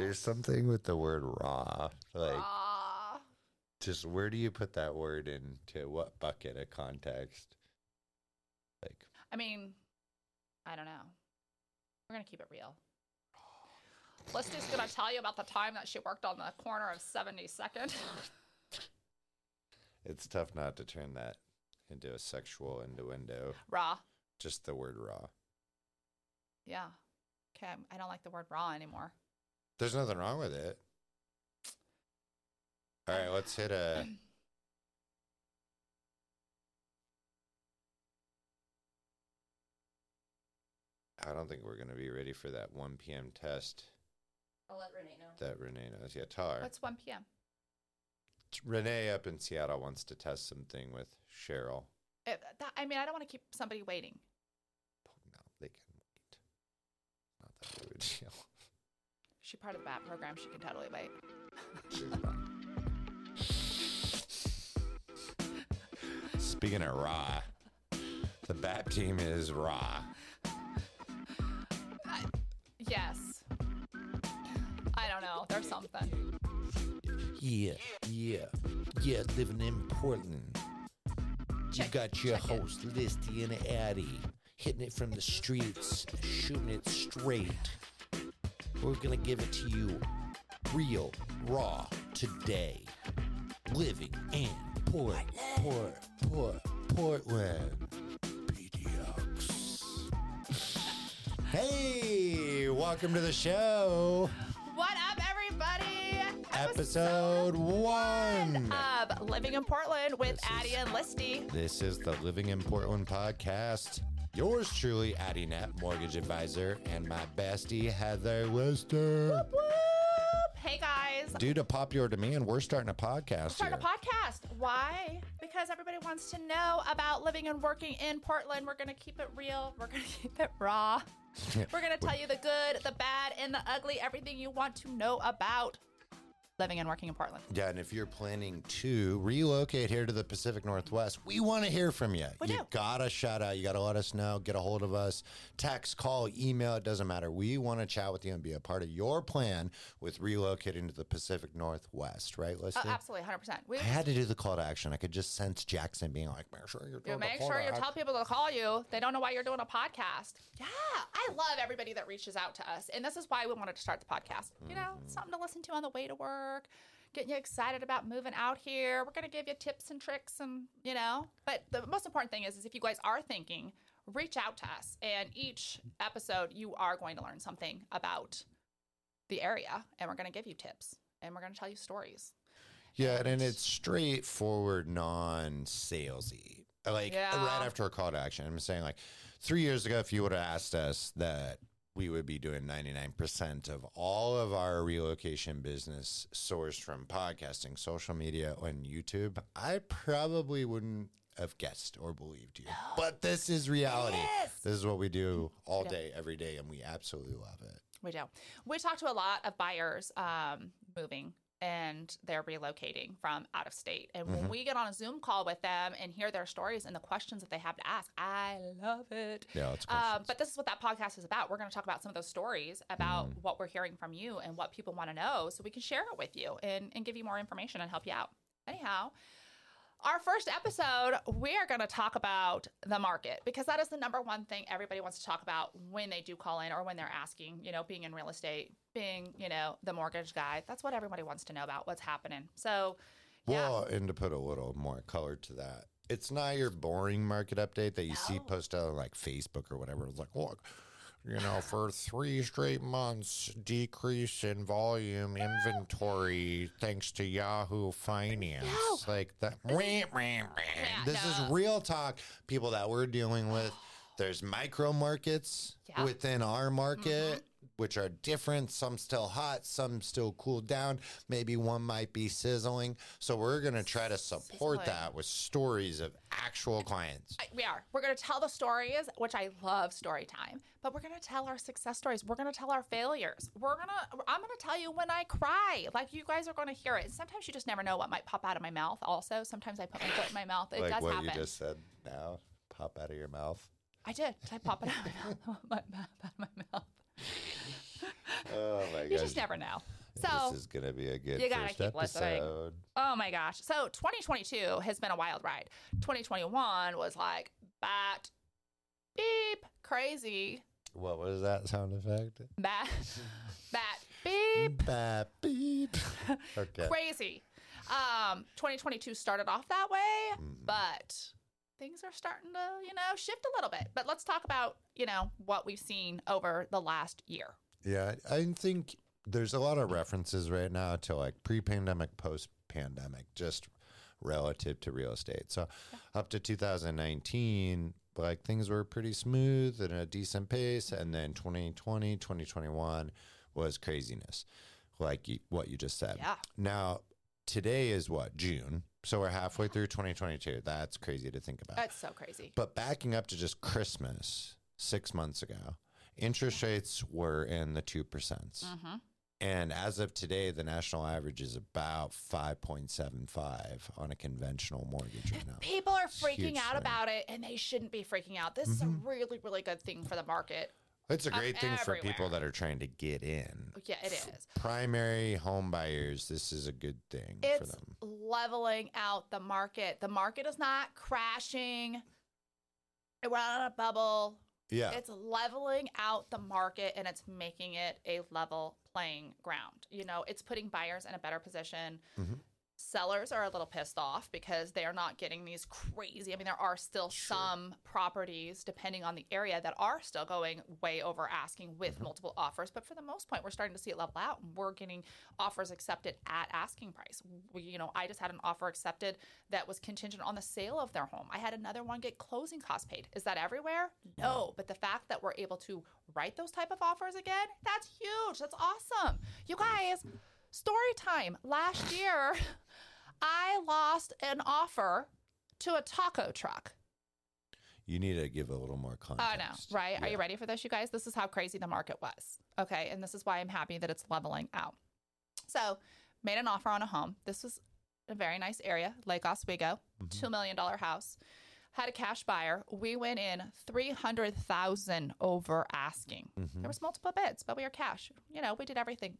There's something with the word raw. Like, Ah, just where do you put that word into what bucket of context? Like, I mean, I don't know. We're gonna keep it real. Listy's gonna tell you about the time that she worked on the corner of 72nd. it's tough not to turn that into a sexual innuendo. Raw. Just the word raw. Yeah. Okay. I don't like the word raw anymore. There's nothing wrong with it. All right, let's hit a. I don't think we're going to be ready for that 1 p.m. test I'll let Renee know. that Renee knows. Yeah, tell her. What's 1 p.m.? Renee up in Seattle wants to test something with Cheryl. It, that, I mean, I don't want to keep somebody waiting. No, they can wait. Not that big of a deal. She's part of the BAT program. She can totally wait. Speaking of raw, the BAT team is raw. Yes. I don't know. There's something. Yeah, yeah, yeah, living in Portland. You got your check it. host, Listy and Addie, hitting it from the streets, shooting it straight. We're gonna give it to you real, raw, today. Living in Port, Port, Port, Portland. PDX. Hey, welcome to the show. What up, everybody? Episode one. of Living in Portland with Addie and Listy. This is the Living in Portland podcast. Yours truly, Addie Net, mortgage advisor, and my bestie, Heather Lister. Whoop! Hey guys. Due to popular demand, we're starting a podcast Start a here. podcast. Why? Because everybody wants to know about living and working in Portland. We're going to keep it real. We're going to keep it raw. We're going to tell you the good, the bad, and the ugly, everything you want to know about living and working in Portland. Yeah, and if you're planning to relocate here to the Pacific Northwest, we want to hear from you. We you do. gotta shout out. You gotta let us know. Get a hold of us. Text, call, email. It doesn't matter. We want to chat with you and be a part of your plan with relocating to the Pacific Northwest. Right, Leslie? absolutely, 100%. We I had to do the call to action. I could just sense Jackson being like, "Make sure you're make sure you action." tell people to call you. They don't know why you're doing a podcast. Yeah, I love everybody that reaches out to us. And this is why we wanted to start the podcast. You know, Mm-hmm. something to listen to on the way to work, getting you excited about moving out here. We're going to give you tips and tricks and, you know, but the most important thing is, is if you guys are thinking, reach out to us. And each episode, you are going to learn something about the area. And we're going to give you tips and we're going to tell you stories. Yeah, and it's straightforward, non-salesy. Like Yeah. right after a call to action, I'm saying like three years ago, if you would have asked us that we would be doing 99% of all of our relocation business sourced from podcasting, social media, and YouTube, I probably wouldn't have guessed or believed you. But this is reality. Yes. This is what we do all day, every day, and we absolutely love it. We do. We talk to a lot of buyers um, moving and they're relocating from out of state. And when we get on a Zoom call with them and hear their stories and the questions that they have to ask, I love it. Yeah, it's Um, but this is what that podcast is about. We're going to talk about some of those stories about what we're hearing from you and what people want to know so we can share it with you and, and give you more information and help you out. Anyhow, our first episode, we are going to talk about the market because that is the number one thing everybody wants to talk about when they do call in or when they're asking, you know, being in real estate, being, you know, the mortgage guy. That's what everybody wants to know about what's happening. So, yeah. Well, and to put a little more color to that, it's not your boring market update that you see posted on like Facebook or whatever. It's like, look, you know, for three straight months, decrease in volume inventory thanks to Yahoo Finance. Like that. Wah, wah. This is real talk. People that we're dealing with. There's micro markets Yeah. Mm-hmm. within our market, which are different. Some still hot, some still cooled down. Maybe one might be sizzling. So we're going to try to support Sizzling. that with stories of actual clients. I- we are. We're going to tell the stories, which I love story time, but we're going to tell our success stories. We're going to tell our failures. We're going to, I'm going to tell you when I cry. Like you guys are going to hear it. And sometimes you just never know what might pop out of my mouth also. Sometimes I put my foot in my mouth. It like does what happen. you just said now, pop out of your mouth. I did. Did I pop it out of my mouth? Out of my mouth. You gosh. just never know. So this is gonna be a good you gotta first keep listening. episode. Oh my gosh. So 2022 has been a wild ride. 2021 was like bat, beep, crazy, What was that sound effect? bat, bat, beep, bat, beep. Okay. crazy. Um, 2022 started off that way, Mhm. but things are starting to, you know, shift a little bit. But let's talk about, you know, what we've seen over the last year. Yeah, I think there's a lot of references right now to like pre-pandemic, post-pandemic, just relative to real estate. So up to 2019, like things were pretty smooth and a decent pace, and then 2020, 2021 was craziness, like you, what you just said. Yeah. Now today is what June, so we're halfway through 2022. That's crazy to think about. That's so crazy. But backing up to just Christmas six months ago, interest rates were in the 2%. Mm-hmm. And as of today, the national average is about 5.75 on a conventional mortgage right now. People are freaking out swing. about it and they shouldn't be freaking out. This is a really, really good thing for the market. It's a great thing for people that are trying to get in. Yeah, it is. Primary home buyers, this is a good thing for It's them. leveling out the market. The market is not crashing. We're not in a bubble. Yeah. It's leveling out the market and it's making it a level playing ground. You know, it's putting buyers in a better position. Mhm. Sellers are a little pissed off because they are not getting these crazy. I mean, there are still Sure. some properties, depending on the area, that are still going way over asking with Mm-hmm. multiple offers. But for the most part, we're starting to see it level out. and We're getting offers accepted at asking price. We, you know, I just had an offer accepted that was contingent on the sale of their home. I had another one get closing costs paid. Is that everywhere? No. But the fact that we're able to write those type of offers again, that's huge. That's awesome. You guys, story time. Last year, I lost an offer to a taco truck. You need to give a little more context. I know, right? Are you ready for this, you guys? This is how crazy the market was. Okay. And this is why I'm happy that it's leveling out. So, made an offer on a home. This was a very nice area, Lake Oswego, Mm-hmm. $2 million house. Had a cash buyer. We went in 300,000 over asking. Mhm. There was multiple bids, but we were cash. You know, we did everything.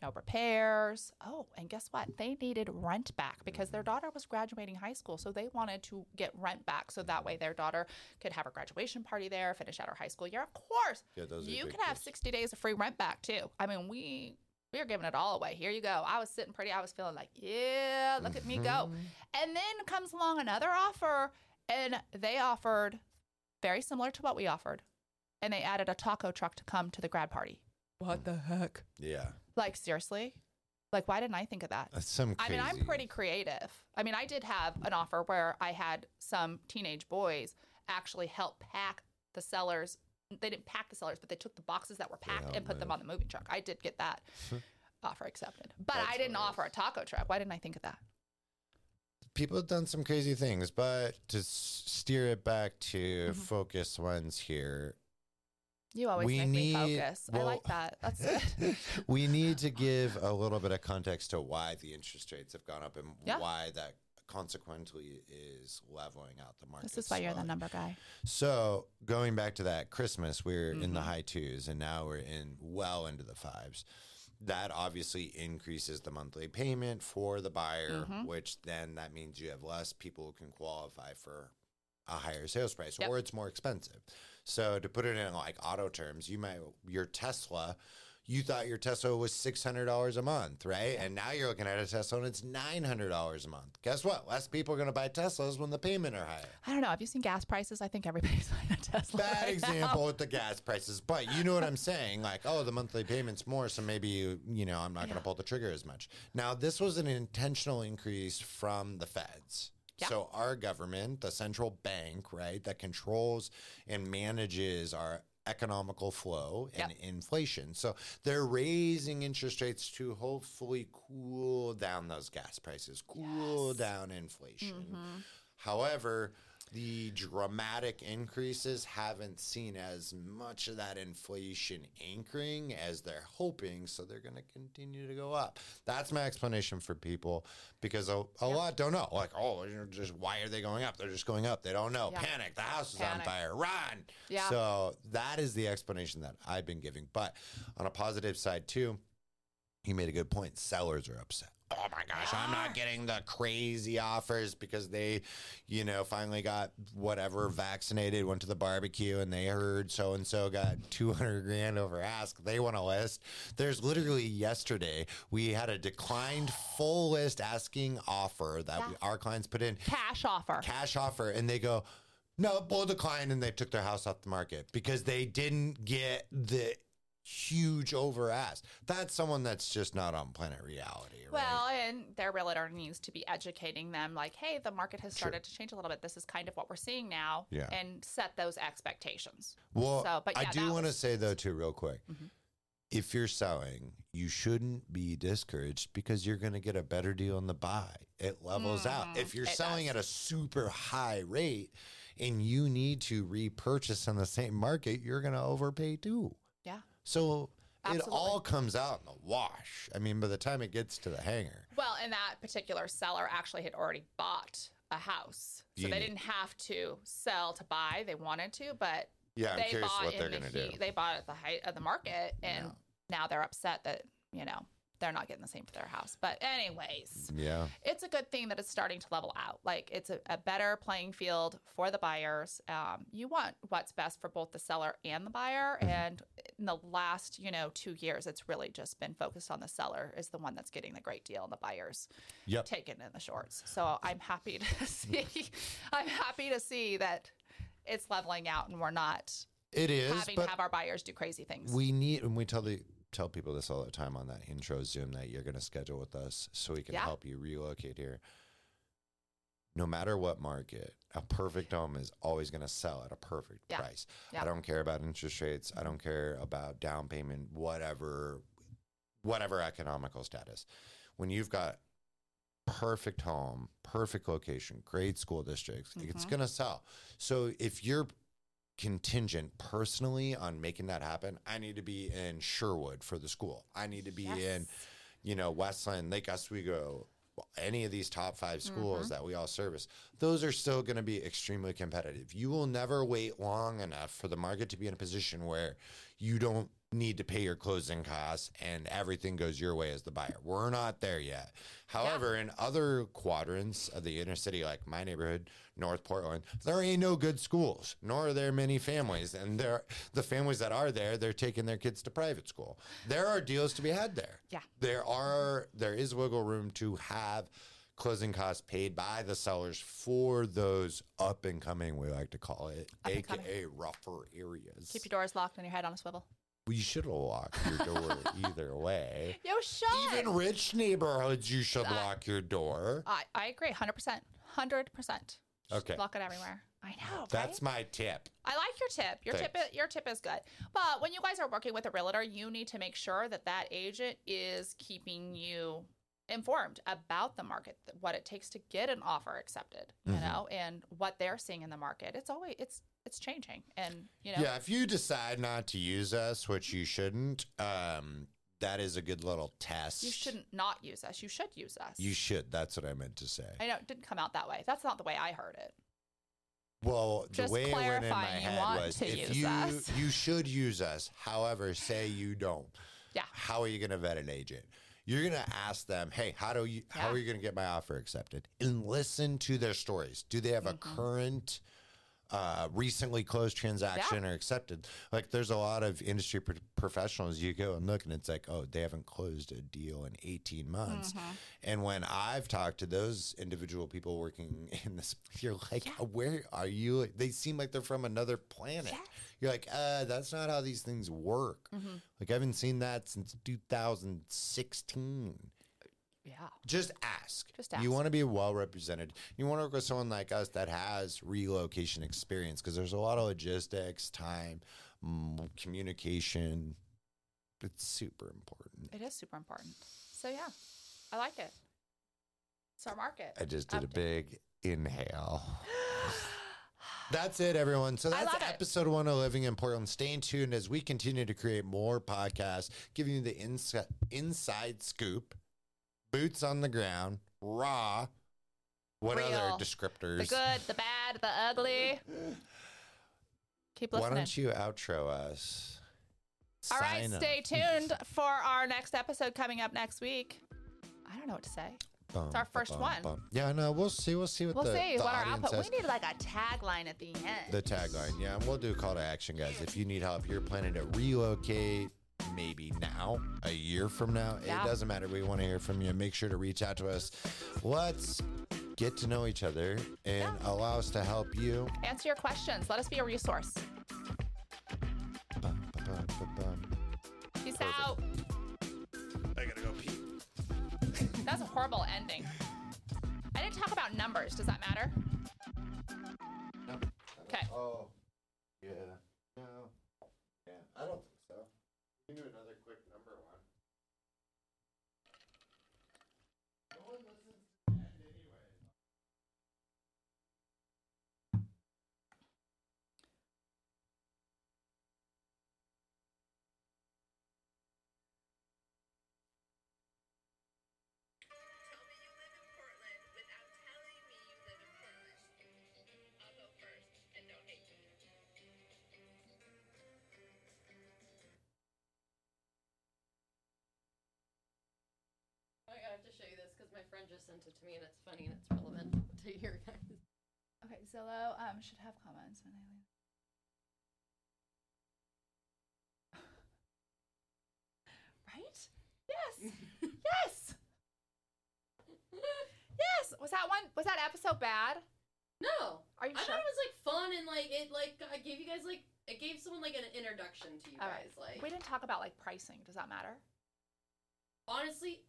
No repairs. Oh, and guess what? They needed rent back because their daughter was graduating high school. So they wanted to get rent back so that way their daughter could have her graduation party there, finish out her high school year. Of course, Yeah, you big can have 60 days of free rent back too. I mean, we we are giving it all away. Here you go. I was sitting pretty. I was feeling like, yeah, look at me go. Mhm. And then comes along another offer, and they offered very similar to what we offered, and they added a taco truck to come to the grad party. What the heck? Yeah. Like seriously? Like why didn't I think of that? That's some I mean, I'm pretty creative. I mean, I did have an offer where I had some teenage boys actually help pack the sellers. They didn't pack the sellers, but they took the boxes that were packed and put them on the moving truck. I did get that offer accepted, but That's I didn't hilarious. offer a taco truck. Why didn't I think of that? people have done some crazy things, but to s- steer it back to Mhm. focus ones here, You always We make me need- focus. I like that. That's good. we need to give a little bit of context to why the interest rates have gone up and Yeah. why that consequently is leveling out the market. this is why you're the number guy. So going back to that Christmas, we are in the Mhm. high twos, and now we're in well into the fives. That obviously increases the monthly payment for the buyer, Mhm. which then that means you have less people who can qualify for a higher sales price, Yep. or it's more expensive. So to put it in like auto terms, you might your Tesla. You thought your Tesla was six hundred dollars a month, right? And now you're looking at a Tesla and it's nine hundred dollars a month. Guess what? Less people are going to buy Teslas when the payment are higher. I don't know. Have you seen gas prices? I think everybody's buying a Tesla. bad right now. example with the gas prices, but you know what I'm saying. Like, oh, the monthly payment's more, so maybe you, you know, I'm not going to pull the trigger as much. Now, this was an intentional increase from the feds. Yeah. So our government, the central bank, right, that controls and manages our economical flow and inflation. So they're raising interest rates to hopefully cool down those gas prices, cool Yes. down inflation. Mhm. However, the dramatic increases haven't seen as much of that inflation anchoring as they're hoping, so they're going to continue to go up. That's my explanation for people because a, a lot don't know. Like, oh, just why are they going up? They're just going up. They don't know. Yeah. Panic! The house is Panic. on fire. Run! Yeah. So that is the explanation that I've been giving. But on a positive side too, he made a good point. Sellers are upset. Oh my gosh, I'm not getting the crazy offers because they, you know, finally got whatever vaccinated, went to the barbecue, and they heard so and so got 200 grand over ask. They want a list. There's literally yesterday we had a declined full list asking offer that we, our clients put in Cash offer. cash offer and they go no we'll decline and they took their house off the market because they didn't get the huge over ask that's someone that's just not on planet reality right? Well, and their realtor needs to be educating them, like, hey, the market has started to change a little bit. This is kind of what we're seeing now, Yeah. and set those expectations. well so, but i do want to was- say though too real quick Mhm. if you're selling you shouldn't be discouraged because you're going to get a better deal on the buy it levels out Mhm. if you're selling does. at a super high rate and you need to repurchase in the same market you're going to overpay too So it all comes out in the wash. I mean, by the time it gets to the hanger, Well, and that particular seller actually had already bought a house, so they didn't have to sell to buy. They wanted to, but yeah, I'm they curious bought what they're in going the to heat. do. They bought at the height of the market, and Yeah. now they're upset that you know they're not getting the same for their house. But anyways, Yeah, it's a good thing that it's starting to level out. Like it's a, a better playing field for the buyers. Um, you want what's best for both the seller and the buyer. Mm-hmm. And in the last, you know, two years, it's really just been focused on the seller is the one that's getting the great deal, and the buyers yep. taking in the shorts. So I'm happy to see. I'm happy to see that it's leveling out, and we're not It is, having but to have our buyers do crazy things. we need, and we tell the tell people this all the time on that intro Zoom that you're going to schedule with us so we can Yeah. help you relocate here. No matter what market, a perfect home is always going to sell at a perfect Yeah. price. Yeah. I don't care about interest rates. I don't care about down payment, whatever, whatever economical status. When you've got perfect home, perfect location, great school districts, it's Mhm. going to sell. So if you're contingent personally on making that happen, I need to be in Sherwood for the school. I need to be in, you know, West Linn, Lake Oswego, any of these top five schools Mm-hmm. that we all service. Those are still going to be extremely competitive. You will never wait long enough for the market to be in a position where you don't need to pay your closing costs and everything goes your way as the buyer. We're not there yet. However, in other quadrants of the inner city, like my neighborhood, North Portland, there ain't no good schools, nor are there many families. And there, the families that are there, they're taking their kids to private school. There are deals to be had there. Yeah. There are, there is wiggle room to have closing costs paid by the sellers for those up and coming, we like to call it, Up aka rougher areas. Keep your doors locked and your head on a swivel. We should lock your door either way. You should. Even rich neighborhoods, you should lock your door. I, I agree, hundred percent, hundred percent. Okay. lock it everywhere. I know. That's right? my tip. I like your tip. Your tip, Thanks. is, your tip is good. But when you guys are working with a realtor, you need to make sure that that agent is keeping you informed about the market, what it takes to get an offer accepted, you Mhm. know, and what they're seeing in the market. It's always it's it's changing, and you know, Yeah, if you decide not to use us, which you shouldn't, um, that is a good little test. you shouldn't not use us. You should use us. You should. That's what I meant to say. I know it didn't come out that way. That's not the way I heard it. Well, the Just way it went in my head was if you us. you should use us. However, say you don't. Yeah. How are you going to vet an agent? You're going to ask them, "Hey, how do you how are you going to get my offer accepted?" And listen to their stories. Do they have a Mm-hmm. current uh, recently closed transaction or accepted? Like, there's a lot of industry pro- professionals. You go and look, and it's like, oh, they haven't closed a deal in 18 months. Mm-hmm. And when I've talked to those individual people working in this, you're like, where are you? They seem like they're from another planet. Yes. You're like, uh, that's not how these things work. Mm-hmm. Like, I haven't seen that since 2016. Yeah. Just ask. Just ask. You want to be well represented. You want to work with someone like us that has relocation experience because there's a lot of logistics, time, mm, communication. It's super important. It is super important. So yeah, I like it. It's our market. I just did a big inhale. That's it, everyone. So that's love it. episode one of Living in Portland. Stay tuned as we continue to create more podcasts, giving you the inside inside scoop, boots on the ground, raw. What Real. other descriptors? The good, the bad, the ugly. Keep listening. Why don't you outro us? All right, Sign up. stay tuned for our next episode coming up next week. I don't know what to say. Bum, our first bum, one. bum. Yeah, no, we'll see. We'll see what We'll the, see the what our output. says. We need like a tagline at the end. the tagline. Yeah, and we'll do a call to action, guys. If you need help, you're planning to relocate, maybe now, a year from now, Yeah. it doesn't matter. We want to hear from you. Make sure to reach out to us. Let's get to know each other and Yeah. allow us to help you. Answer your questions. Let us be a resource. Bum, ba, bum, ba, bum. Peace Perfect. out. I gotta go pee. That's a horrible ending. I didn't talk about numbers. Does that matter? Okay. Oh, Yeah, because my friend just sent it to me and it's funny and it's relevant to your guys. Okay, Zillow um, should have comments when they leave. right? Yes. yes. yes. Was that one? Was that episode bad? No, Are you I sure? thought it was like fun and like it like I gave you guys like it gave someone like an introduction to you All right. guys. Like We didn't talk about like pricing. Does that matter? honestly,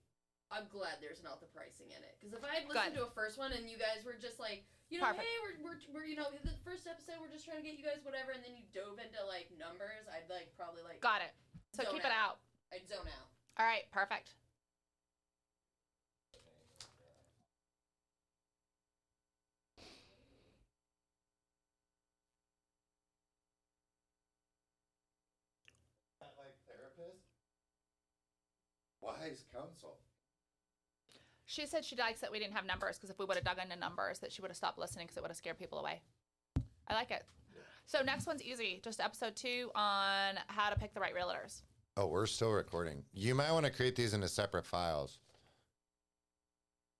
I'm glad there's not the pricing in it because if I had listened to a first one and you guys were just like you know Perfect. hey we're, we're we're you know the first episode we're just trying to get you guys whatever and then you dove into like numbers I'd like probably like Got it. So Zone keep it out. out. I'd zone out. All right. Perfect. like therapist? Wise counsel. She said she likes that we didn't have numbers because if we would have dug into numbers, that she would have stopped listening because it would have scared people away. I like it. So next one's easy. Just episode two on how to pick the right realtors. Oh, we're still recording. You might want to create these into separate files.